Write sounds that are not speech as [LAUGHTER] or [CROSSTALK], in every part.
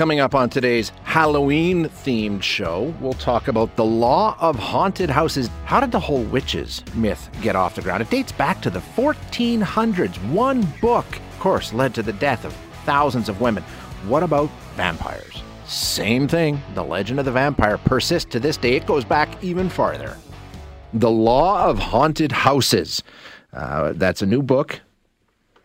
Coming up on today's Halloween themed show, we'll talk about the law of haunted houses. How did the whole witches myth get off the ground? It dates back to the 1400s. One book, of course, led to the death of thousands of women. What about vampires? Same thing. The legend of the vampire persists to this day. It goes back even farther. The Law of Haunted Houses. Uh, that's a new book.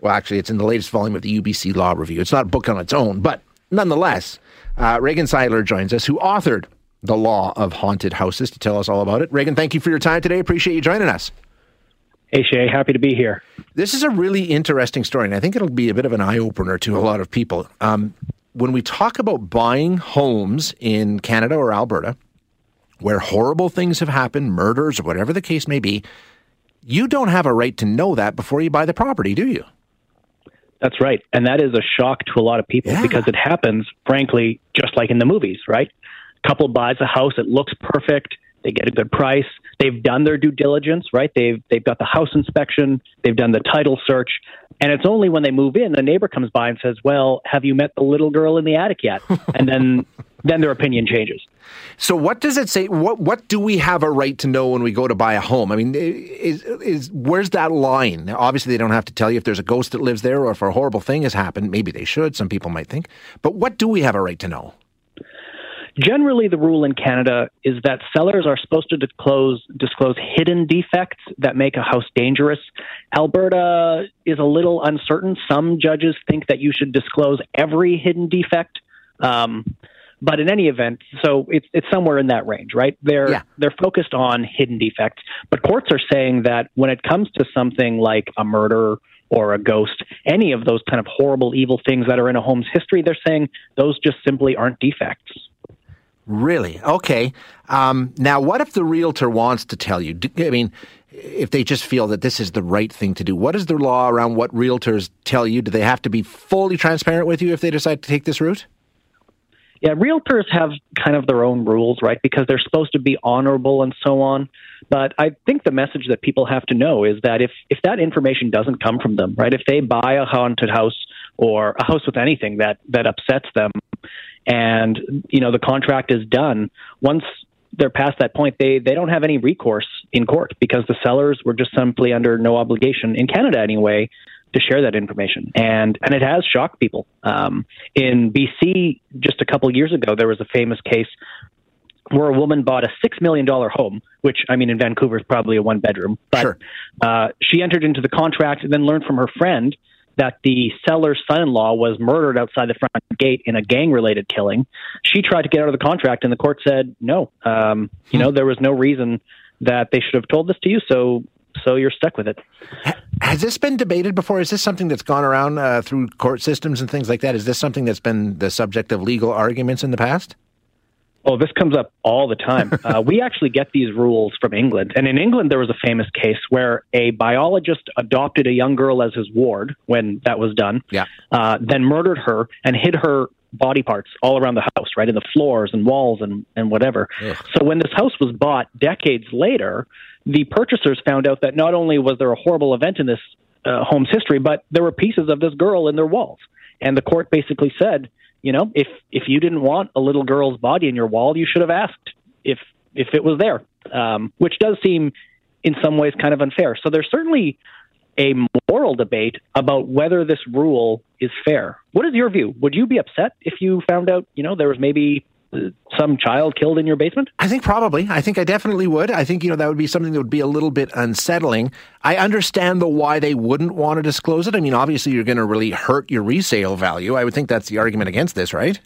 Well, actually, it's in the latest volume of the UBC Law Review. It's not a book on its own, but nonetheless, uh, Reagan Seidler joins us, who authored The Law of Haunted Houses, to tell us all about it. Reagan, thank you for your time today. Appreciate you joining us. Hey, Shay, happy to be here. This is a really interesting story, and I think it'll be a bit of an eye opener to a lot of people. Um, when we talk about buying homes in Canada or Alberta, where horrible things have happened, murders or whatever the case may be, you don't have a right to know that before you buy the property, do you? That's right. And that is a shock to a lot of people Yeah. because it happens, frankly, just like in the movies, right? A Couple buys a house, it looks perfect, they get a good price, they've done their due diligence, right? They've they've got the house inspection, they've done the title search, and it's only when they move in the neighbor comes by and says, "Well, have you met the little girl in the attic yet?" [LAUGHS] and then then their opinion changes. So what does it say? What what do we have a right to know when we go to buy a home? I mean, is is where's that line? Now, obviously, they don't have to tell you if there's a ghost that lives there or if a horrible thing has happened. Maybe they should. Some people might think. But what do we have a right to know? Generally, the rule in Canada is that sellers are supposed to disclose disclose hidden defects that make a house dangerous. Alberta is a little uncertain. Some judges think that you should disclose every hidden defect. Um, but in any event, so it's it's somewhere in that range, right? They're Yeah. they're focused on hidden defects, but courts are saying that when it comes to something like a murder or a ghost, any of those kind of horrible, evil things that are in a home's history, they're saying those just simply aren't defects. Really? Okay. Um, now, what if the realtor wants to tell you? I mean, if they just feel that this is the right thing to do, what is the law around what realtors tell you? Do they have to be fully transparent with you if they decide to take this route? Yeah, realtors have kind of their own rules, right? Because they're supposed to be honorable and so on. But I think the message that people have to know is that if if that information doesn't come from them, right? If they buy a haunted house or a house with anything that that upsets them, and you know the contract is done, once they're past that point, they they don't have any recourse in court because the sellers were just simply under no obligation in Canada anyway to share that information, and and it has shocked people. Um, in BC, just a couple years ago, there was a famous case where a woman bought a six million dollar home, which I mean in Vancouver is probably a one bedroom, but Sure. uh, she entered into the contract and then learned from her friend that the seller's son-in-law was murdered outside the front gate in a gang-related killing. She tried to get out of the contract, and the court said no. Um, you know there was no reason that they should have told this to you, so so you're stuck with it. Has this been debated before? Is this something that's gone around uh, through court systems and things like that? Is this something that's been the subject of legal arguments in the past? Oh, this comes up all the time. [LAUGHS] Uh, we actually get these rules from England. And in England, there was a famous case where a biologist adopted a young girl as his ward when that was done, Yeah. uh, then murdered her and hid her body parts all around the house, right, in the floors and walls and, and whatever. Ugh. So when this house was bought decades later, the purchasers found out that not only was there a horrible event in this uh, home's history, but there were pieces of this girl in their walls. And the court basically said, you know, if if you didn't want a little girl's body in your wall, you should have asked if if it was there, um, which does seem in some ways kind of unfair. So there's certainly a moral debate about whether this rule is fair. What is your view? Would you be upset if you found out, you know, there was maybe uh, some child killed in your basement? I think probably. I think I definitely would. I think you know that would be something that would be a little bit unsettling. I understand the why they wouldn't want to disclose it. I mean, obviously you're going to really hurt your resale value. I would think that's the argument against this, right?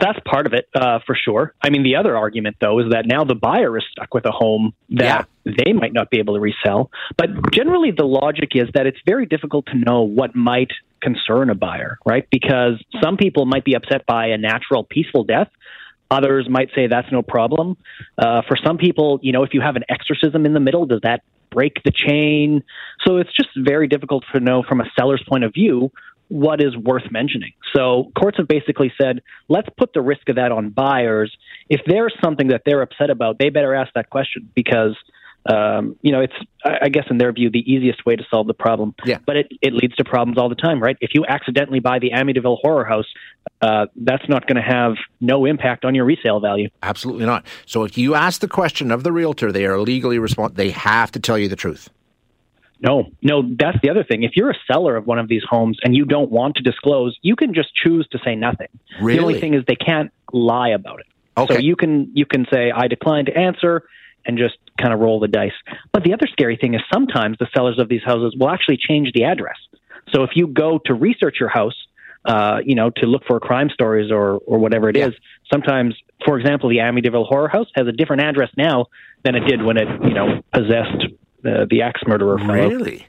That's part of it, uh, for sure. I mean, the other argument, though, is that now the buyer is stuck with a home that they might not be able to resell. But generally, the logic is that it's very difficult to know what might concern a buyer, right? Because some people might be upset by a natural, peaceful death. Others might say that's no problem. Uh, for some people, you know, if you have an exorcism in the middle, does that break the chain? So it's just very difficult to know from a seller's point of view what is worth mentioning. So courts have basically said, let's put the risk of that on buyers. If there's something that they're upset about, they better ask that question because um, you know, it's I guess in their view the easiest way to solve the problem. Yeah. But it, it leads to problems all the time, right? If you accidentally buy the Amityville Horror House, uh, that's not going to have no impact on your resale value. Absolutely not. So if you ask the question of the realtor, they are legally responsible. They have to tell you the truth. No, no, that's the other thing. If you're a seller of one of these homes and you don't want to disclose, you can just choose to say nothing. Really? The only thing is they can't lie about it. Okay. So you can you can say I decline to answer and just kind of roll the dice. But the other scary thing is sometimes the sellers of these houses will actually change the address. So if you go to research your house, uh, you know, to look for crime stories or or whatever it Yeah. is, sometimes, for example, the Amityville Horror House has a different address now than it did when it you know possessed uh, the axe murderer. Really?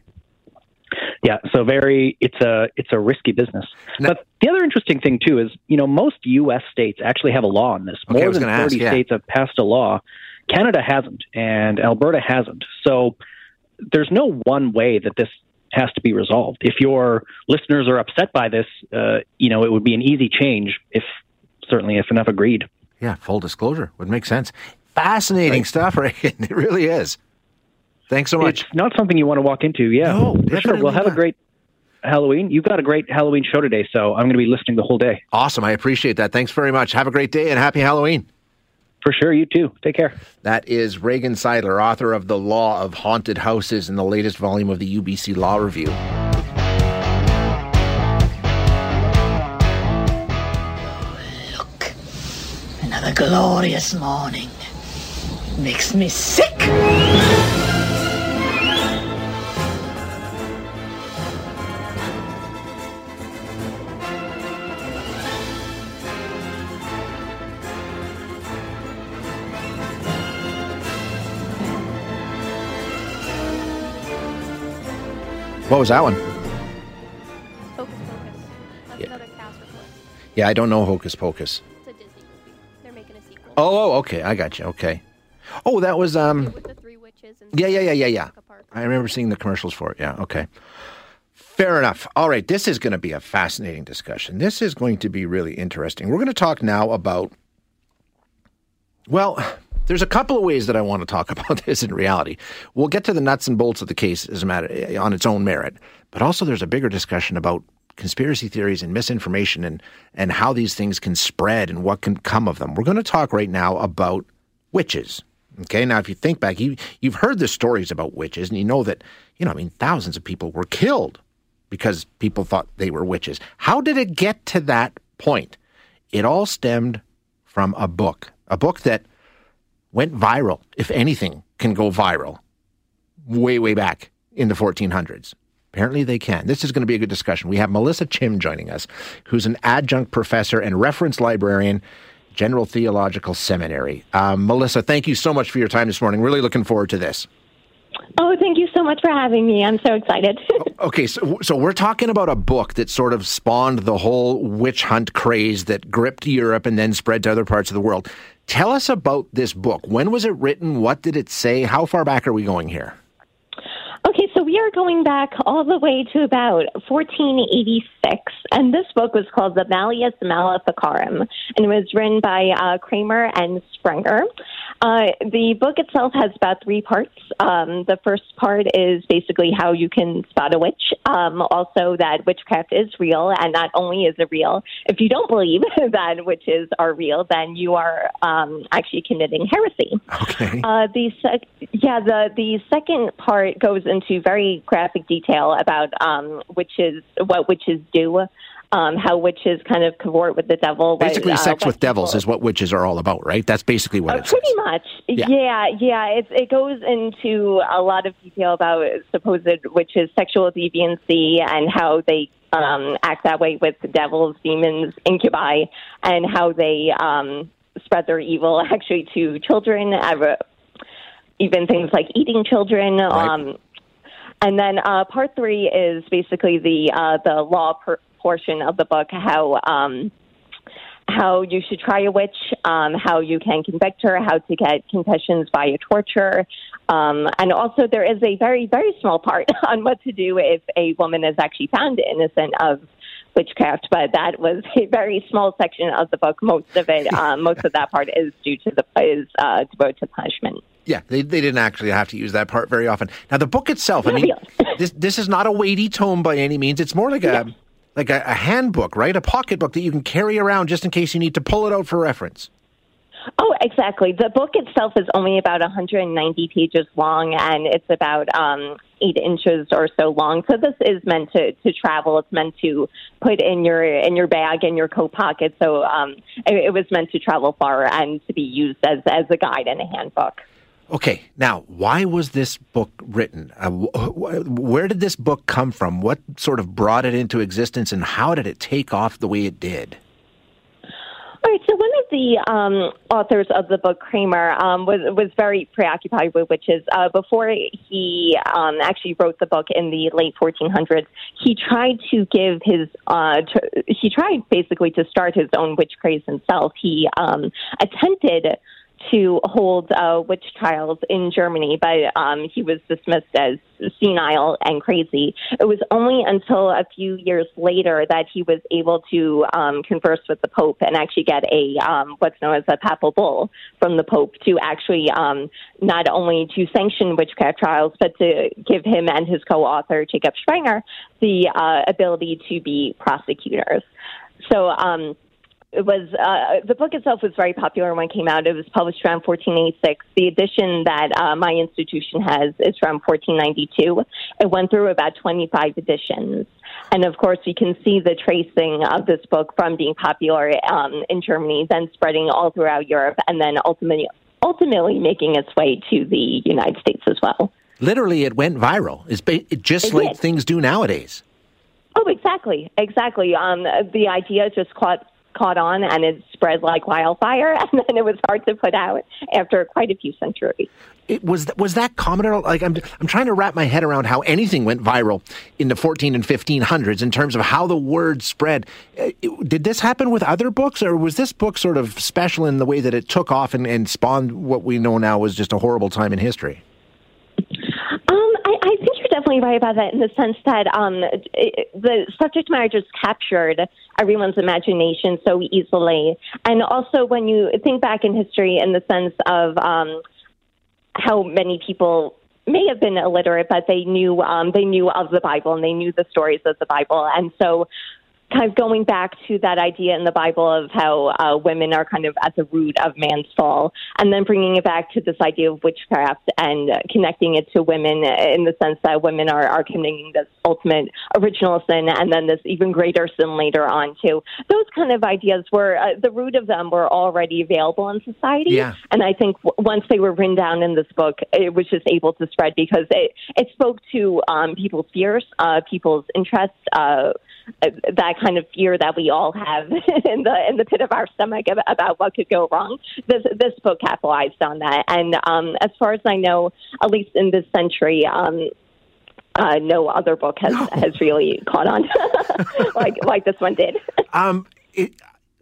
Yeah, so very it's a it's a risky business. Now- but the other interesting thing too is you know most U.S. states actually have a law on this. More was than gonna ask, thirty yeah. states have passed a law. Canada hasn't, and Alberta hasn't. So there's no one way that this has to be resolved. If your listeners are upset by this, uh, you know it would be an easy change if certainly if enough agreed. Yeah, full disclosure would make sense. Fascinating stuff, [LAUGHS] Reagan. It really is. Thanks so much. It's not something you want to walk into. Yeah, No, for sure. We'll have not. a great Halloween. You've got a great Halloween show today, so I'm going to be listening the whole day. Awesome. I appreciate that. Thanks very much. Have a great day and happy Halloween. For sure, you too. Take care. That is Reagan Seidler, author of The Law of Haunted Houses in the latest volume of the UBC Law Review. Look, another glorious morning. Makes me sick. What was that one? Hocus Pocus. That's Yeah. another cast report. Yeah, I don't know Hocus Pocus. It's a Disney movie. They're making a sequel. Oh, oh, okay. I got you. Okay. Oh, that was um With the three witches Yeah, yeah, yeah, yeah, yeah. I remember seeing the commercials for it. Yeah, okay. Fair enough. All right, this is going to be a fascinating discussion. This is going to be really interesting. We're going to talk now about well, there's a couple of ways that I want to talk [LAUGHS] about this in reality. We'll get to the nuts and bolts of the case as a matter eh, on its own merit, but also there's a bigger discussion about conspiracy theories and misinformation and and how these things can spread and what can come of them. We're going to talk right now about witches. Okay, now if you think back, you you've heard the stories about witches, and you know that you know, I mean, thousands of people were killed because people thought they were witches. How did it get to that point? It all stemmed from a book, a book that went viral, if anything can go viral, way, way back in the 1400s. Apparently they can. This is going to be a good discussion. We have Melissa Chim joining us, who's an adjunct professor and reference librarian, General Theological Seminary. Um, Melissa, thank you so much for your time this morning. Really looking forward to this. Oh, thank you so much for having me. I'm so excited. [LAUGHS] Okay, so so we're talking about a book that sort of spawned the whole witch hunt craze that gripped Europe and then spread to other parts of the world. Tell us about this book. When was it written? What did it say? How far back are we going here? okay, so we are going back all the way to about 1486, and this book was called the Malleus Maleficarum, and it was written by uh, Kramer and Sprenger. Uh, the book itself has about three parts. Um, the first part is basically how you can spot a witch. Um, also, that witchcraft is real, and not only is it real, if you don't believe [LAUGHS] that witches are real, then you are um, actually committing heresy. Okay. Uh, the sec- yeah, the the second part goes into very graphic detail about um, witches, what witches do, um, how witches kind of cavort with the devil. Basically, uh, sex with devils is what witches are all about, right? That's basically what uh, it says. pretty much. Yeah. Yeah, yeah. It, it goes into a lot of detail about supposed witches' sexual deviancy and how they um, act that way with devils, demons, incubi, and how they um, spread their evil [LAUGHS] actually to children, even things like eating children. Right. Um, and then uh, part three is basically the uh, the law per- portion of the book, how. Um, how you should try a witch, um, how you can convict her, how to get confessions via torture. Um, and also, there is a very, very small part [LAUGHS] on what to do if a woman is actually found innocent of witchcraft. But that was a very small section of the book. Most of it, um, [LAUGHS] most of that part is due to the is uh, devoted to punishment. Yeah, they, they didn't actually have to use that part very often. Now, the book itself, I mean, this this is not a weighty tome by any means. It's more like a like a, a handbook, right? A pocketbook that you can carry around just in case you need to pull it out for reference. Oh, exactly. The book itself is only about 190 pages long, and it's about um, eight inches or so long. So this is meant to, to travel. It's meant to put in your in your bag in your coat pocket. So um, it, it was meant to travel far and to be used as as a guide and a handbook. Okay, now, why was this book written? Uh, wh- wh- where did this book come from? What sort of brought it into existence, and how did it take off the way it did? All right. So one of the um, authors of the book, Kramer, um, was was very preoccupied with witches. Uh, before he um, actually wrote the book in the late 1400s, he tried to give his uh, he tried basically to start his own witch craze himself. He um, attempted to hold uh, witch trials in Germany, but um, he was dismissed as senile and crazy. It was only until a few years later that he was able to um, converse with the Pope and actually get a um, what's known as a papal bull from the Pope to actually um, not only to sanction witchcraft trials, but to give him and his co-author Jacob Sprenger the uh, ability to be prosecutors. So. Um, it was uh, the book itself was very popular when it came out. It was published around 1486. The edition that uh, my institution has is from 1492. It went through about 25 editions, and of course, you can see the tracing of this book from being popular um, in Germany, then spreading all throughout Europe, and then ultimately ultimately making its way to the United States as well. Literally, it went viral. It's ba- it just It like did. things do nowadays. Oh, exactly, exactly. Um, the idea just caught caught on and it spread like wildfire, [LAUGHS] and then it was hard to put out after quite a few centuries. It was was that common at all? Like I'm I'm trying to wrap my head around how anything went viral in the 14 and 1500s in terms of how the word spread. Uh, Did this happen with other books, or was this book sort of special in the way that it took off and, and spawned what we know now was just a horrible time in history? Um, I, I think you're definitely right about that in the sense that um, it, the subject matter just captured everyone's imagination so easily. And also, when you think back in history in the sense of um, how many people may have been illiterate, but they knew um, they knew of the Bible and they knew the stories of the Bible, and so kind of going back to that idea in the Bible of how uh, women are kind of at the root of man's fall, and then bringing it back to this idea of witchcraft and uh, connecting it to women in the sense that women are, are committing this ultimate original sin and then this even greater sin later on too. Those kind of ideas were uh, the root of them were already available in society, Yeah. and I think w- once they were written down in this book, it was just able to spread because it it spoke to um, people's fears, uh, people's interests. Uh, that kind of fear that we all have [LAUGHS] in the in the pit of our stomach about what could go wrong. This this book capitalized on that, and um, as far as I know, at least in this century. Um, uh, no other book has, has really caught on [LAUGHS] like like this one did. [LAUGHS] Um, it,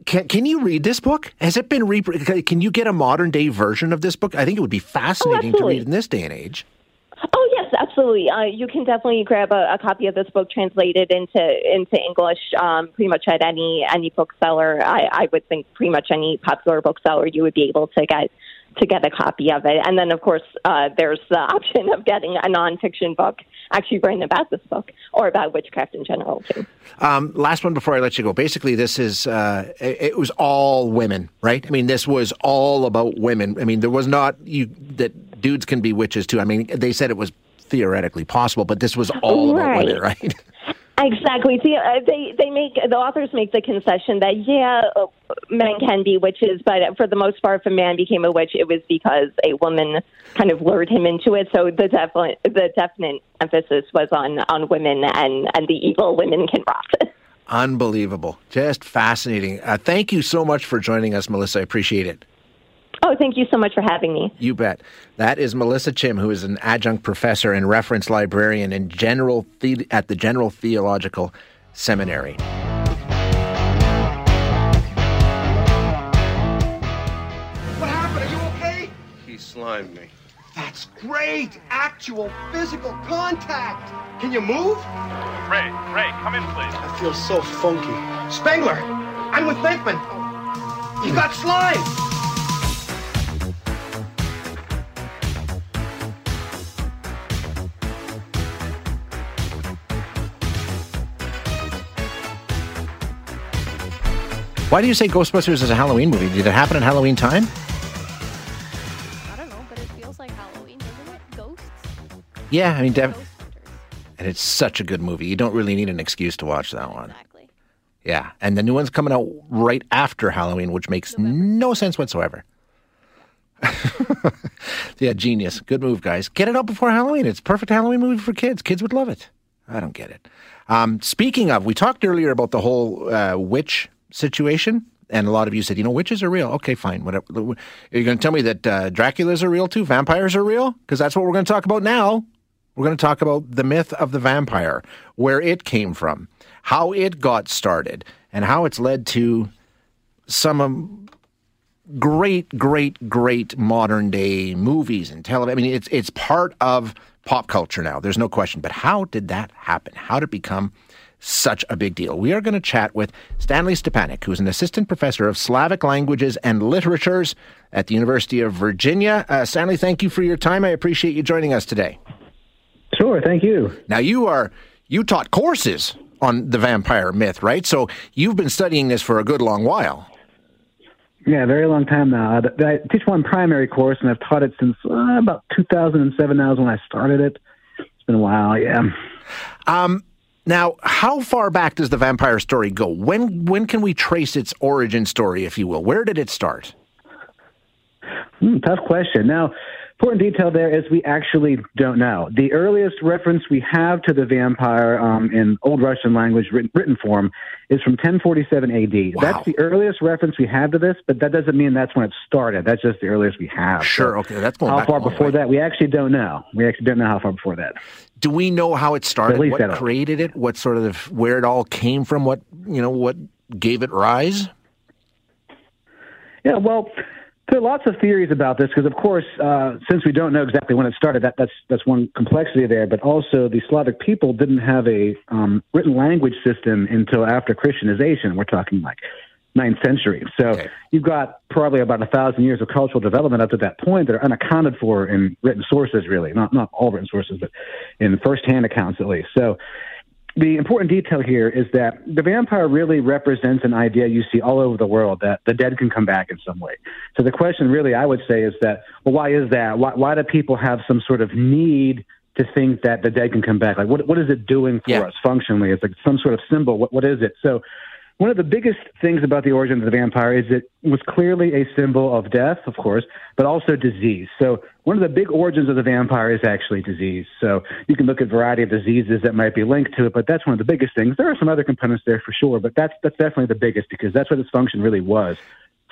can can you read this book? Has it been re? Can you get a modern day version of this book? I think it would be fascinating to read in this day and age. Oh yes, absolutely. Uh, you can definitely grab a, a copy of this book translated into into English. Um, pretty much at any any bookseller, I, I would think pretty much any popular bookseller, you would be able to get to get a copy of it. And then, of course, uh, there's the [LAUGHS] option of getting a nonfiction book actually written about this book or about witchcraft in general too. Um, last one before I let you go. Basically, this is uh, it, it was all women, right? I mean, this was all about women. I mean, there was not you that dudes can be witches too. I mean, they said it was theoretically possible, but this was all about Right. women, right? [LAUGHS] Exactly. See, uh, they they make the authors make the concession that yeah, uh, men can be witches, but for the most part, if a man became a witch, it was because a woman kind of lured him into it. So the definite the definite emphasis was on on women and and the evil women can rot. [LAUGHS] Unbelievable, just fascinating. Uh, thank you so much for joining us, Melissa. I appreciate it. Oh, thank you so much for having me. You bet. That is Melissa Chim, who is an adjunct professor and reference librarian in general the- at the General Theological Seminary. What happened? Are you okay? He slimed me. That's great! Actual physical contact! Can you move? Ray, Ray, come in, please. I feel so funky. Spengler! I'm with Venkman! You got slime! Why do you say Ghostbusters is a Halloween movie? Did it happen at Halloween time? I don't know, but it feels like Halloween, doesn't it? Ghosts? Yeah, I mean, def- and it's such a good movie. You don't really need an excuse to watch that one. Exactly. Yeah, and the new one's coming out right after Halloween, which makes no sense whatsoever. [LAUGHS] yeah, genius. Good move, guys. Get it out before Halloween. It's a perfect Halloween movie for kids. Kids would love it. I don't get it. Um, speaking of, we talked earlier about the whole uh, witch situation, and a lot of you said, you know, witches are real. Okay, fine. Whatever. Are you going to tell me that uh, Dracula's are real too? Vampires are real? Because that's what we're going to talk about now. We're going to talk about the myth of the vampire, where it came from, how it got started, and how it's led to some um, great, great, great modern day movies and television. I mean, it's it's part of pop culture now. There's no question. But how did that happen? How did it become such a big deal? We are going to chat with Stanley Stepanic, who's an assistant professor of Slavic languages and literatures at the University of Virginia. Uh, Stanley, thank you for your time. I appreciate you joining us today. Sure, thank you. Now you are you taught courses on the vampire myth, right? So you've been studying this for a good long while. Yeah, very long time now. I, teach one primary course, and I've taught it since uh, about 2007. Now is when I started it. It's been a while, yeah. Um, now, how far back does the vampire story go? When when can we trace its origin story, if you will? Where did it start? Hmm, tough question. Now, important detail there is we actually don't know. The earliest reference we have to the vampire um, in Old Russian language written, written form is from 1047 AD. Wow. That's the earliest reference we have to this, but that doesn't mean that's when it started. That's just the earliest we have. Sure, So okay, that's going how far before way. that? We actually don't know. We actually don't know how far before that. Do we know how it started? What created it? What sort of where it all came from? What you know? What gave it rise? Yeah, well, there are lots of theories about this because, of course, uh, since we don't know exactly when it started, that, that's that's one complexity there. But also, the Slavic people didn't have a um, written language system until after Christianization. We're talking like ninth century. So Okay. you've got probably about a thousand years of cultural development up to that point that are unaccounted for in written sources, really. Not not all written sources, but in firsthand accounts at least. So the important detail here is that the vampire really represents an idea you see all over the world that the dead can come back in some way. So the question really I would say is that, well, why is that? Why, why do people have some sort of need to think that the dead can come back? Like, what, what is it doing for Yeah. us functionally? It's like some sort of symbol. What, what is it? So one of the biggest things about the origin of the vampire is it was clearly a symbol of death, of course, but also disease. So one of the big origins of the vampire is actually disease. So you can look at a variety of diseases that might be linked to it, but that's one of the biggest things. There are some other components there for sure, but that's that's definitely the biggest because that's what its function really was.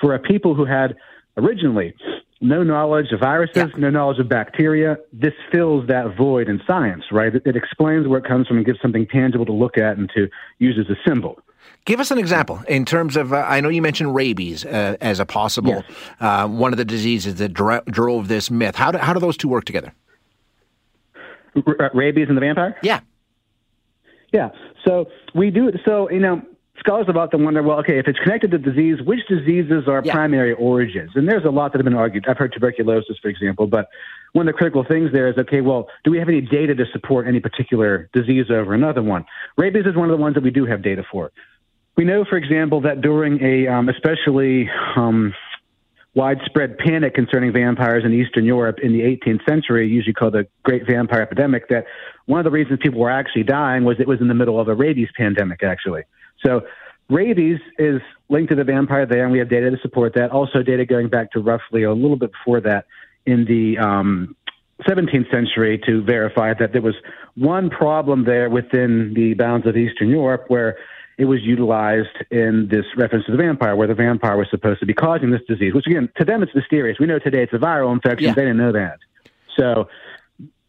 For a people who had originally no knowledge of viruses, no knowledge of bacteria, this fills that void in science, right? It, it explains where it comes from and gives something tangible to look at and to use as a symbol. Give us an example in terms of. Uh, I know you mentioned rabies uh, as a possible uh, one of the diseases that dra- drove this myth. How do how do those two work together? R- uh, rabies and the vampire? Yeah. Yeah. So we do. So, you know, scholars about them wonder, well, okay, if it's connected to disease, which diseases are Yeah. primary origins? And there's a lot that have been argued. I've heard tuberculosis, for example, but one of the critical things there is, okay, well, do we have any data to support any particular disease over another one? Rabies is one of the ones that we do have data for. We know, for example, that during a um, especially um, widespread panic concerning vampires in Eastern Europe in the 18th century, usually called the Great Vampire Epidemic, that one of the reasons people were actually dying was it was in the middle of a rabies pandemic, actually. So rabies is linked to the vampire there, and we have data to support that. Also, data going back to roughly a little bit before that in the um, 17th century to verify that there was one problem there within the bounds of Eastern Europe where it was utilized in this reference to the vampire, where the vampire was supposed to be causing this disease, which again, to them it's mysterious. We know today it's a viral infection. Yeah. They didn't know that. So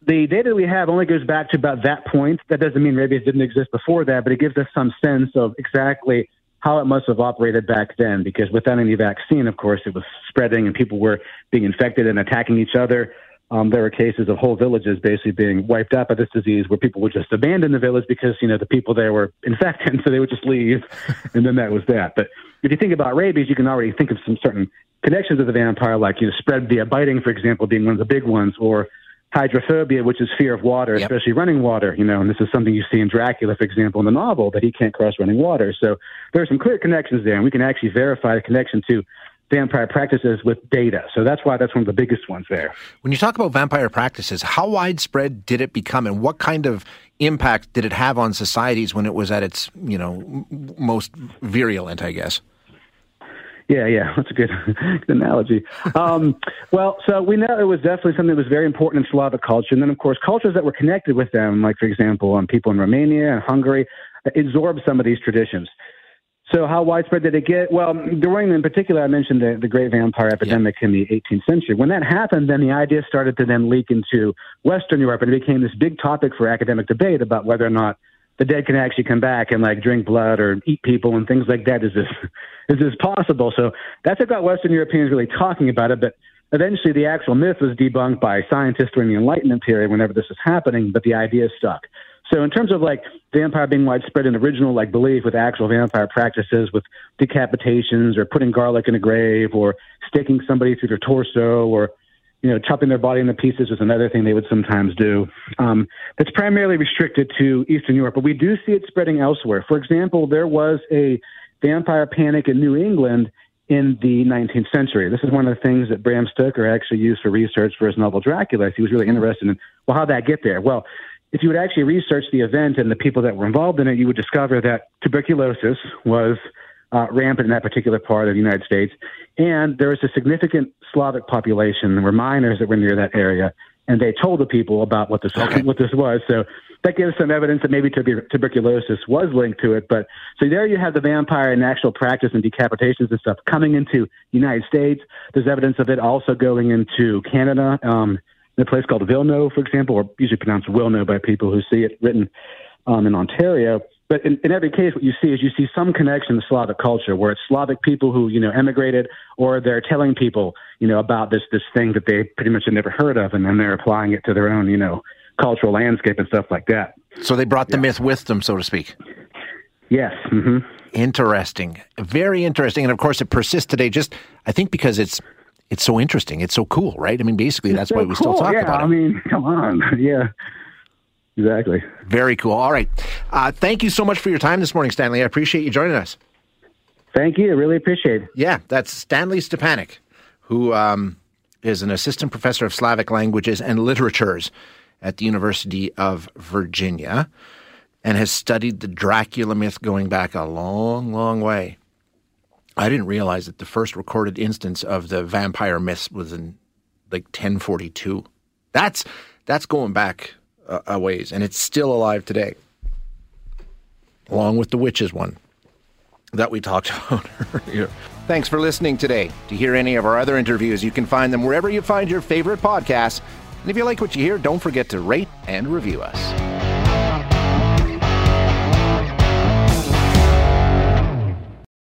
the data we have only goes back to about that point. That doesn't mean rabies didn't exist before that, but it gives us some sense of exactly how it must have operated back then. Because without any vaccine, of course, it was spreading and people were being infected and attacking each other. Um, there were cases of whole villages basically being wiped out by this disease, where people would just abandon the village because you know the people there were infected, [LAUGHS] so they would just leave, [LAUGHS] and then that was that. But if you think about rabies, you can already think of some certain connections of the vampire, like you know, spread via biting, for example, being one of the big ones, or hydrophobia, which is fear of water, Yep. especially running water. You know, and this is something you see in Dracula, for example, in the novel, that he can't cross running water. So there are some clear connections there, and we can actually verify the connection to vampire practices with data. So that's why that's one of the biggest ones there. When you talk about vampire practices, how widespread did it become, and what kind of impact did it have on societies when it was at its, you know, most virulent? I guess. Yeah, yeah, [LAUGHS] that's a good, good analogy. Um, [LAUGHS] well, so we know it was definitely something that was very important in Slavic culture, and then of course cultures that were connected with them, like for example, um, people in Romania and Hungary, absorbed some of these traditions. So how widespread did it get? Well, during in particular, I mentioned the, the great vampire epidemic in the 18th century. When that happened, then the idea started to then leak into Western Europe, and it became this big topic for academic debate about whether or not the dead can actually come back and like drink blood or eat people and things like that. Is this [LAUGHS] is this possible? So that's what got Western Europeans really talking about it. But eventually, the actual myth was debunked by scientists during the Enlightenment period. Whenever this was happening, but the idea stuck. So in terms of like vampire being widespread in original like belief with actual vampire practices with decapitations or putting garlic in a grave or sticking somebody through their torso or you know chopping their body into pieces was another thing they would sometimes do. Um, it's primarily restricted to Eastern Europe, but we do see it spreading elsewhere. For example, there was a vampire panic in New England in the 19th century. This is one of the things that Bram Stoker actually used for research for his novel Dracula. He was really interested in, well, how'd that get there? Well, if you would actually research the event and the people that were involved in it, you would discover that tuberculosis was uh, rampant in that particular part of the United States. And there was a significant Slavic population. There were miners that were near that area, and they told the people about what this Okay. what this was. So that gives some evidence that maybe tuber- tuberculosis was linked to it. But so there you have the vampire and actual practice and decapitations and stuff coming into the United States. There's evidence of it also going into Canada. Um, in a place called Vilno, for example, or usually pronounced Wilno by people who see it written um, in Ontario. But in, in every case, what you see is you see some connection to Slavic culture, where it's Slavic people who you know emigrated, or they're telling people you know about this this thing that they pretty much had never heard of, and then they're applying it to their own you know cultural landscape and stuff like that. So they brought the myth with them, so to speak. Yes. hmm Interesting, very interesting, and of course it persists today. Just I think because it's it's so interesting, it's so cool, right? I mean, basically that's why we still talk yeah, about it. I mean, [LAUGHS] come on. [LAUGHS] Yeah. Exactly. Very cool. All right, uh, thank you so much for your time this morning, Stanley. I appreciate you joining us. Thank you. I really appreciate it. Yeah, that's Stanley Stepanic, who um, is an assistant professor of Slavic languages and literatures at the University of Virginia and has studied the Dracula myth going back a long, long way. I didn't realize that the first recorded instance of the vampire myths was in like 1042. That's that's going back a ways, and it's still alive today, along with the witches one that we talked [LAUGHS] about earlier. Thanks for listening today. To hear any of our other interviews, you can find them wherever you find your favorite podcasts. And if you like what you hear, don't forget to rate and review us.